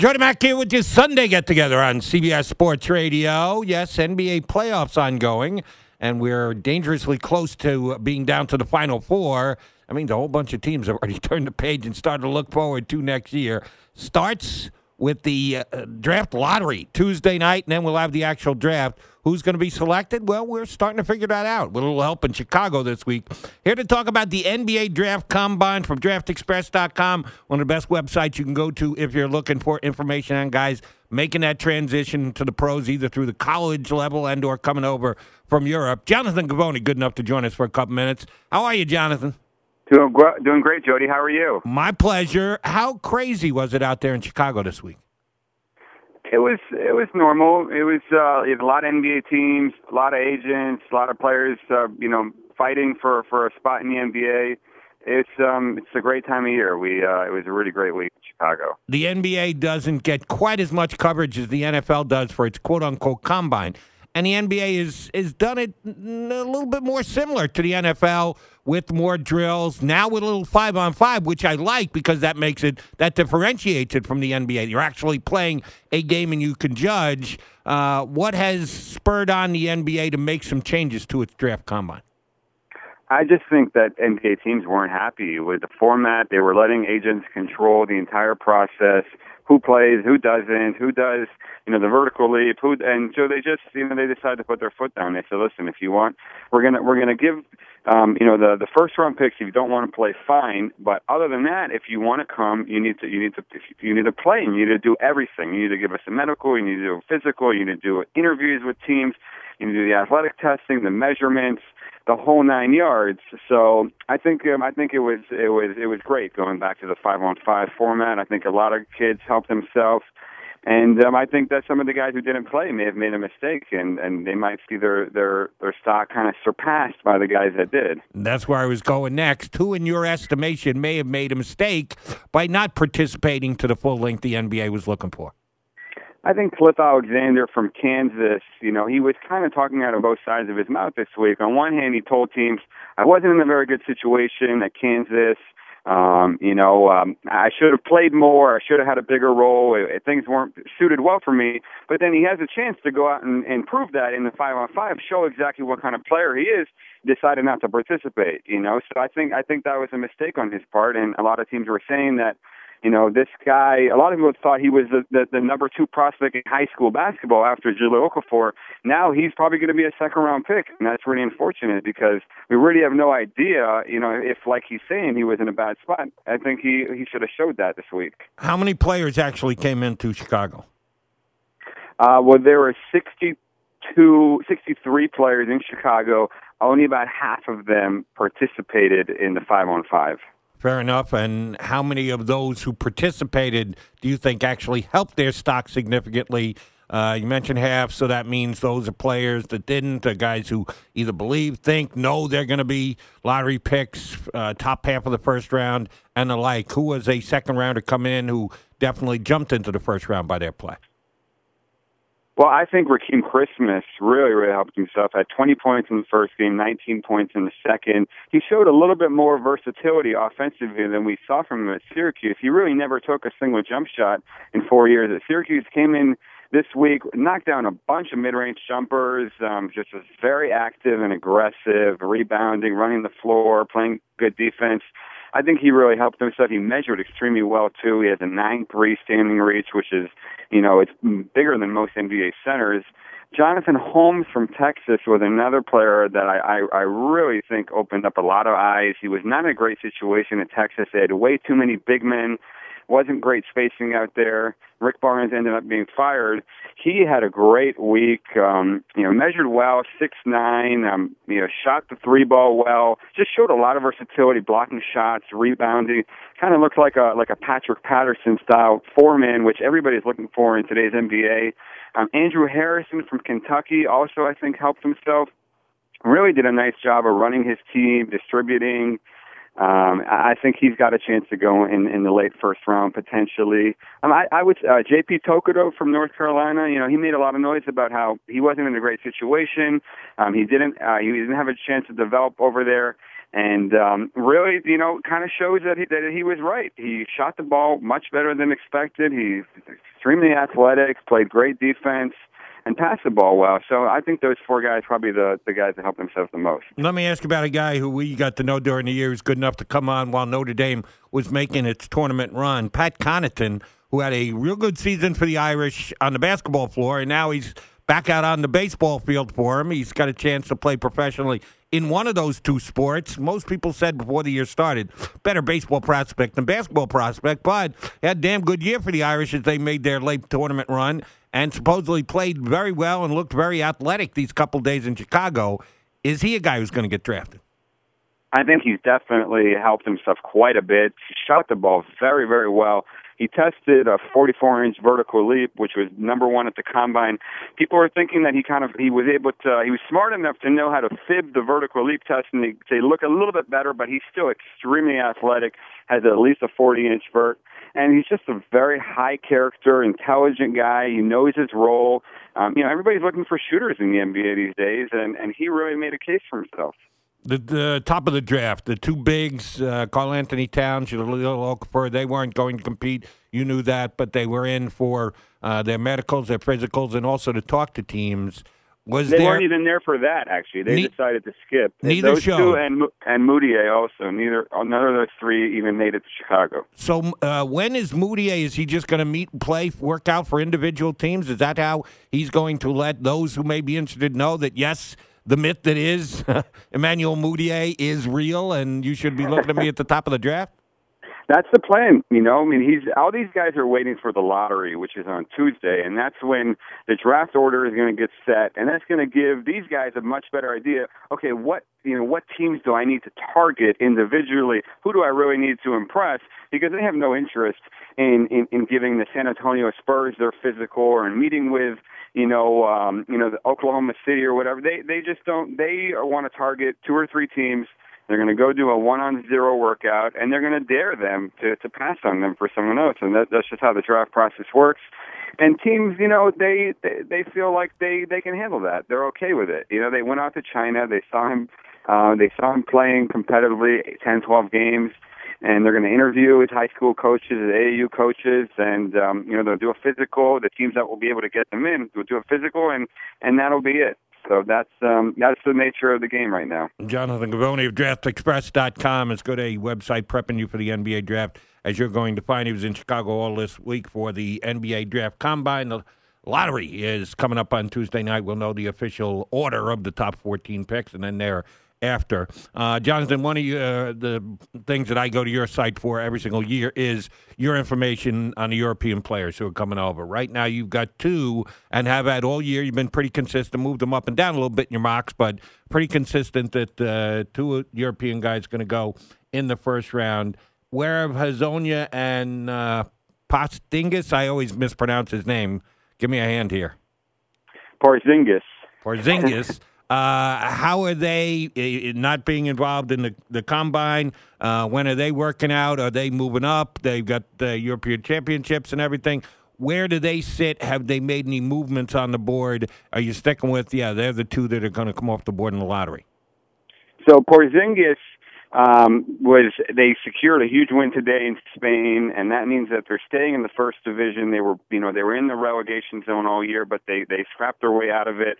Jody Mac here with your Sunday get together on CBS Sports Radio. Yes, NBA playoffs ongoing, and we're dangerously close to being down to the Final Four. I mean, a whole bunch of teams have already turned the page and started to look forward to next year. Starts with the uh, draft lottery Tuesday night, and then we'll have the actual draft. Who's going to be selected? Well, we're starting to figure that out with a little help in Chicago this week. Here to talk about the NBA Draft Combine from DraftExpress.com, one of the best websites you can go to if you're looking for information on guys making that transition to the pros, either through the college level and or coming over from Europe. Jonathan Givony, good enough to join us for a couple minutes. How are you, Jonathan? Doing, doing great, Jody. How are you? My pleasure. How crazy was it out there in Chicago this week? It was it was normal. It was uh, a lot of NBA teams, a lot of agents, a lot of players, uh, you know, fighting for for a spot in the NBA. It's um it's a great time of year. We uh, it was a really great week in Chicago. The NBA doesn't get quite as much coverage as the NFL does for its quote unquote combine and the NBA is is done it a little bit more similar to the NFL with more drills now with a little five on five, which I like because that makes it that differentiates it from the NBA. You're actually playing a game and you can judge. Uh, what has spurred on the NBA to make some changes to its draft combine? I just think that NBA teams weren't happy with the format. They were letting agents control the entire process who plays, who doesn't, who does, you know, the vertical leap, who, and so they just, you know, they decided to put their foot down. They said, listen, if you want, we're gonna, we're gonna give, um, you know, the the first round picks. If you don't want to play, fine. But other than that, if you want to come, you need to, you need to, you need to play. And you need to do everything. You need to give us a medical. You need to do a physical. You need to do interviews with teams. You need to do the athletic testing, the measurements the whole nine yards. So I think um, I think it was it was it was great going back to the five on five format. I think a lot of kids helped themselves. And um, I think that some of the guys who didn't play may have made a mistake, and, and they might see their, their, their stock kind of surpassed by the guys that did. That's where I was going next. Who, in your estimation, may have made a mistake by not participating to the full length the NBA was looking for? I think Cliff Alexander from Kansas, you know, he was kind of talking out of both sides of his mouth this week. On one hand, he told teams, I wasn't in a very good situation at Kansas. Um, you know, um, I should have played more. I should have had a bigger role. It, it, things weren't suited well for me. But then he has a chance to go out and, and prove that in the five on five, show exactly what kind of player he is. Decided not to participate. You know, so I think I think that was a mistake on his part, and a lot of teams were saying that you know, this guy, a lot of people thought he was the, the, the number two prospect in high school basketball after Jahlil Okafor. Now he's probably going to be a second round pick. And that's really unfortunate because we really have no idea, you know, if, like he's saying, he was in a bad spot. I think he, he should have showed that this week. How many players actually came into Chicago? Uh, well, there were 62, 63 players in Chicago. Only about half of them participated in the five on five. Fair enough. And how many of those who participated do you think actually helped their stock significantly? Uh, you mentioned half, so that means those are players that didn't, the guys who either believe, think, know they're going to be lottery picks, uh, top half of the first round, and the like. Who was a second rounder coming in who definitely jumped into the first round by their play? Well, I think Rakeem Christmas really, really helped himself. Had 20 points in the first game, 19 points in the second. He showed a little bit more versatility offensively than we saw from him at Syracuse. He really never took a single jump shot in four years at Syracuse. Came in this week, knocked down a bunch of mid-range jumpers. Um, just was very active and aggressive, rebounding, running the floor, playing good defense. I think he really helped himself. He measured extremely well too. He has a nine three standing reach, which is, you know, it's bigger than most NBA centers. Jonathan Holmes from Texas was another player that I, I, I really think opened up a lot of eyes. He was not in a great situation at Texas. They had way too many big men wasn't great spacing out there. Rick Barnes ended up being fired. He had a great week. Um, you know, measured well, six nine. Um, you know, shot the three ball well. Just showed a lot of versatility, blocking shots, rebounding. Kind of looked like a like a Patrick Patterson style four man, which everybody's looking for in today's NBA. Um, Andrew Harrison from Kentucky also, I think, helped himself. Really did a nice job of running his team, distributing um, I think he's got a chance to go in, in the late first round potentially. Um, I, I would uh, J.P. Tokoto from North Carolina. You know, he made a lot of noise about how he wasn't in a great situation. Um, he didn't uh, he didn't have a chance to develop over there. and um, really, you know, kind of shows that he, that he was right. He shot the ball much better than expected. He's extremely athletic, played great defense, and passed the ball well. So I think those four guys probably the the guys that helped themselves the most. Let me ask about a guy who we got to know during the year who's good enough to come on while Notre Dame was making its tournament run. Pat Connaughton, who had a real good season for the Irish on the basketball floor, and now he's back out on the baseball field for him. He's got a chance to play professionally in one of those two sports. Most people said before the year started, better baseball prospect than basketball prospect, but had a damn good year for the Irish as they made their late tournament run and supposedly played very well and looked very athletic these couple days in Chicago. Is he a guy who's going to get drafted? I think he's definitely helped himself quite a bit. He shot the ball very, very well. He tested a 44 inch vertical leap, which was number one at the combine. People were thinking that he kind of he was able to he was smart enough to know how to fib the vertical leap test and they, they look a little bit better, but he's still extremely athletic. Has at least a 40 inch vert, and he's just a very high character, intelligent guy. He knows his role. Um, you know, everybody's looking for shooters in the NBA these days, and and he really made a case for himself. The, the top of the draft, the two bigs, uh, Karl-Anthony Towns, Jahlil Okafor, they weren't going to compete. You knew that, but they were in for uh, their medicals, their physicals, and also to talk to teams. Was they there, weren't even there for that. Actually, they Ne- decided to skip. Neither Those showed. two and and Mudiay also. Neither none of those three even made it to Chicago. So uh, when is Mudiay? Is he just going to meet, play, work out for individual teams? Is that how he's going to let those who may be interested know that yes, the myth that is Emmanuel Mudiay is real, and you should be looking at me at the top of the draft? That's the plan, you know. I mean, he's all these guys are waiting for the lottery, which is on Tuesday, and that's when the draft order is going to get set, and that's going to give these guys a much better idea. Okay, what you know, what teams do I need to target individually? Who do I really need to impress? Because they have no interest in in, in giving the San Antonio Spurs their physical or in meeting with you know um, you know the Oklahoma City or whatever. They they just don't. They want to target two or three teams. They're going to go do a one-on-zero workout, and they're going to dare them to to pass on them for someone else, and that, that's just how the draft process works. And teams, you know, they, they they feel like they they can handle that. They're okay with it. You know, they went out to China. They saw him. Uh, they saw him playing competitively, 10, 12 games, and they're going to interview his high school coaches, his AAU coaches, and um, you know they'll do a physical. The teams that will be able to get them in will do a physical, and and that'll be it. So that's um, that's the nature of the game right now. Jonathan Givony of DraftExpress.com has good a website prepping you for the NBA draft. As you're going to find, he was in Chicago all this week for the NBA draft combine. The lottery is coming up on Tuesday night. We'll know the official order of the top 14 picks, and then thereafter. Uh, Jonathan, one of you, uh, the things that I go to your site for every single year is your information on the European players who are coming over. Right now, you've got two and have had all year. You've been pretty consistent, moved them up and down a little bit in your mocks, but pretty consistent that uh, two European guys going to go in the first round. Where have Hezonja and uh, Postingus? I always mispronounce his name. Give me a hand here. Porzingis. Porzingis. Uh, how are they uh, not being involved in the, the combine? Uh, when are they working out? Are they moving up? They've got the European Championships and everything. Where do they sit? Have they made any movements on the board? Are you sticking with, yeah, they're the two that are going to come off the board in the lottery? So Porzingis um, was they secured a huge win today in Spain, and that means that they're staying in the first division. They were, you know, they were in the relegation zone all year, but they they scrapped their way out of it.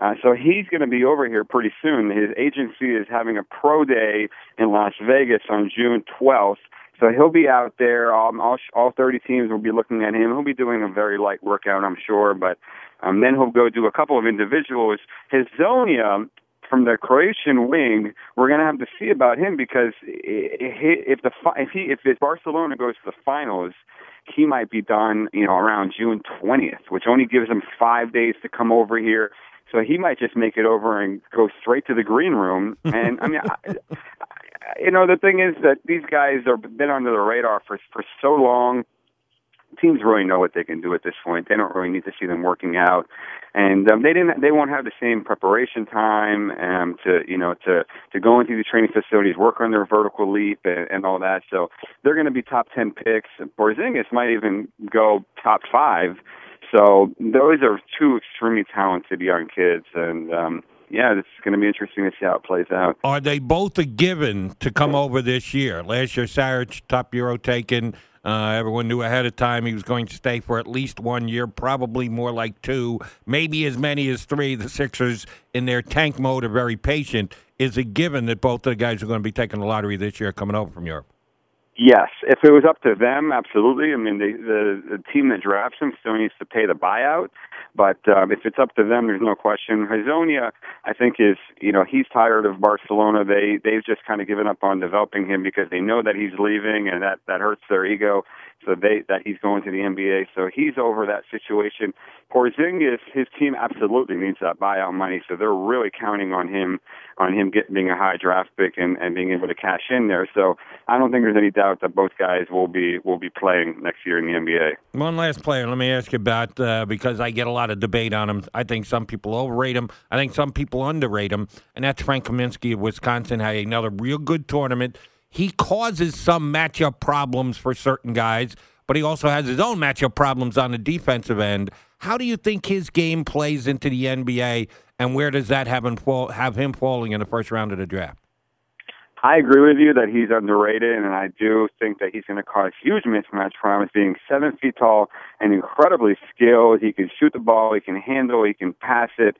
Uh, so he's going to be over here pretty soon. His agency is having a pro day in Las Vegas on June 12th. So he'll be out there. Um, all, all 30 teams will be looking at him. He'll be doing a very light workout, I'm sure, but um, then he'll go do a couple of individuals. His Zonia from the Croatian wing, we're going to have to see about him because if the if he if Barcelona goes to the finals, he might be done, you know, around June 20th, which only gives him five days to come over here. So he might just make it over and go straight to the green room. And I mean, I, you know, the thing is that these guys have been under the radar for for so long. Teams really know what they can do at this point. They don't really need to see them working out, and um, they didn't. They won't have the same preparation time um, to you know to to go into the training facilities, work on their vertical leap and, and all that. So they're going to be top ten picks. Porzingis might even go top five. So those are two extremely talented young kids, and um, yeah, it's going to be interesting to see how it plays out. Are they both a given to come over this year? Last year, Saric, top Euro taken. Uh, everyone knew ahead of time he was going to stay for at least one year, probably more like two, maybe as many as three. The Sixers, in their tank mode, are very patient. Is a given that both of the guys are going to be taking the lottery this year coming over from Europe? Yes, if it was up to them, absolutely. I mean, the the, the team that drafts him still needs to pay the buyout, but um, if it's up to them, there's no question. Hezonja, I think, is you know he's tired of Barcelona. They they've just kind of given up on developing him because they know that he's leaving, and that that hurts their ego. So they that he's going to the NBA. So he's over that situation. Porzingis, his team absolutely needs that buyout money. So they're really counting on him on him getting being a high draft pick and, and being able to cash in there. So I don't think there's any doubt that both guys will be will be playing next year in the NBA. One last player, let me ask you about uh, because I get a lot of debate on him. I think some people overrate him. I think some people underrate him, and that's Frank Kaminsky of Wisconsin. Had another real good tournament. He causes some matchup problems for certain guys, but he also has his own matchup problems on the defensive end. How do you think his game plays into the NBA, and where does that have him, fall, have him falling in the first round of the draft? I agree with you that he's underrated, and I do think that he's going to cause huge mismatch problems. Being seven feet tall and incredibly skilled, he can shoot the ball, he can handle, he can pass it.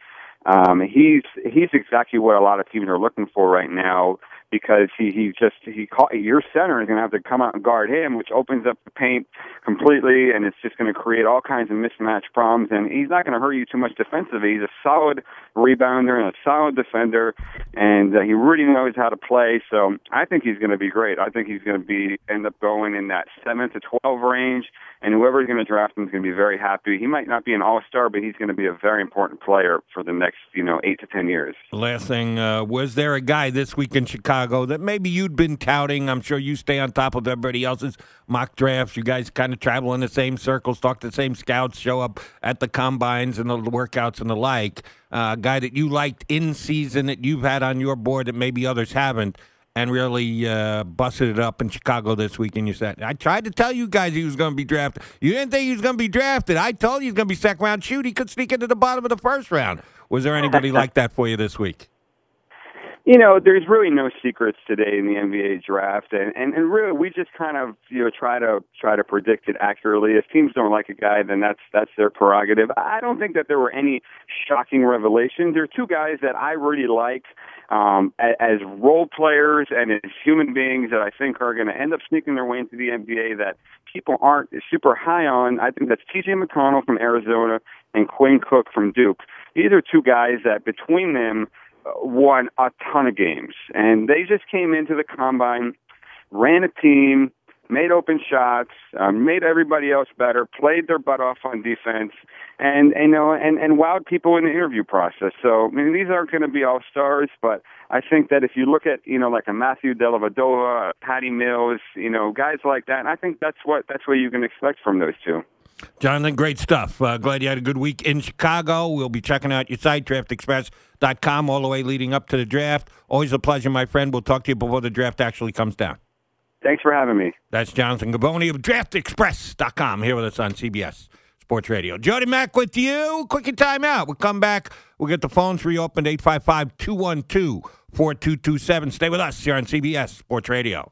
Um, he's he's exactly what a lot of teams are looking for right now because he he just he caught your center is going to have to come out and guard him, which opens up the paint completely, and it's just going to create all kinds of mismatch problems. And he's not going to hurt you too much defensively. He's a solid rebounder and a solid defender, and uh, he really knows how to play. So I think he's going to be great. I think he's going to be end up going in that seven to twelve range and whoever's going to draft him is going to be very happy. He might not be an all star, but he's going to be a very important player for the next, you know, eight to ten years. Last thing, uh, was there a guy this week in Chicago that maybe you'd been touting? I'm sure you stay on top of everybody else's mock drafts. You guys kind of travel in the same circles, talk to the same scouts, show up at the combines and the workouts and the like. Uh, a guy that you liked in season that you've had on your board that maybe others haven't and really uh, busted it up in Chicago this weekend. You said, I tried to tell you guys he was going to be drafted. You didn't think he was going to be drafted. I told you he was going to be second round shoot. He could sneak into the bottom of the first round. Was there anybody like that for you this week? You know, there's really no secrets today in the NBA draft, and, and and really we just kind of you know try to try to predict it accurately. If teams don't like a guy, then that's that's their prerogative. I don't think that there were any shocking revelations. There are two guys that I really like um, as role players and as human beings that I think are going to end up sneaking their way into the NBA that people aren't super high on. I think that's T.J. McConnell from Arizona and Quinn Cook from Duke. These are two guys that between them won a ton of games, and they just came into the combine, ran a team, made open shots, um, made everybody else better, played their butt off on defense, and, and you know and and wowed people in the interview process. So I mean, these aren't going to be all stars, but I think that if you look at you know like a Matthew Dellavedova, Patty Mills, you know guys like that, I think that's what that's what you can expect from those two. Jonathan, great stuff. Uh, glad you had a good week in Chicago. We'll be checking out your site, draftexpress.com, all the way leading up to the draft. Always a pleasure, my friend. We'll talk to you before the draft actually comes down. Thanks for having me. That's Jonathan Givony of DraftExpress.com here with us on CBS Sports Radio. Jody Mac with you. Quick time out. We'll come back. We'll get the phones reopened 855 212 4227. Stay with us here on CBS Sports Radio.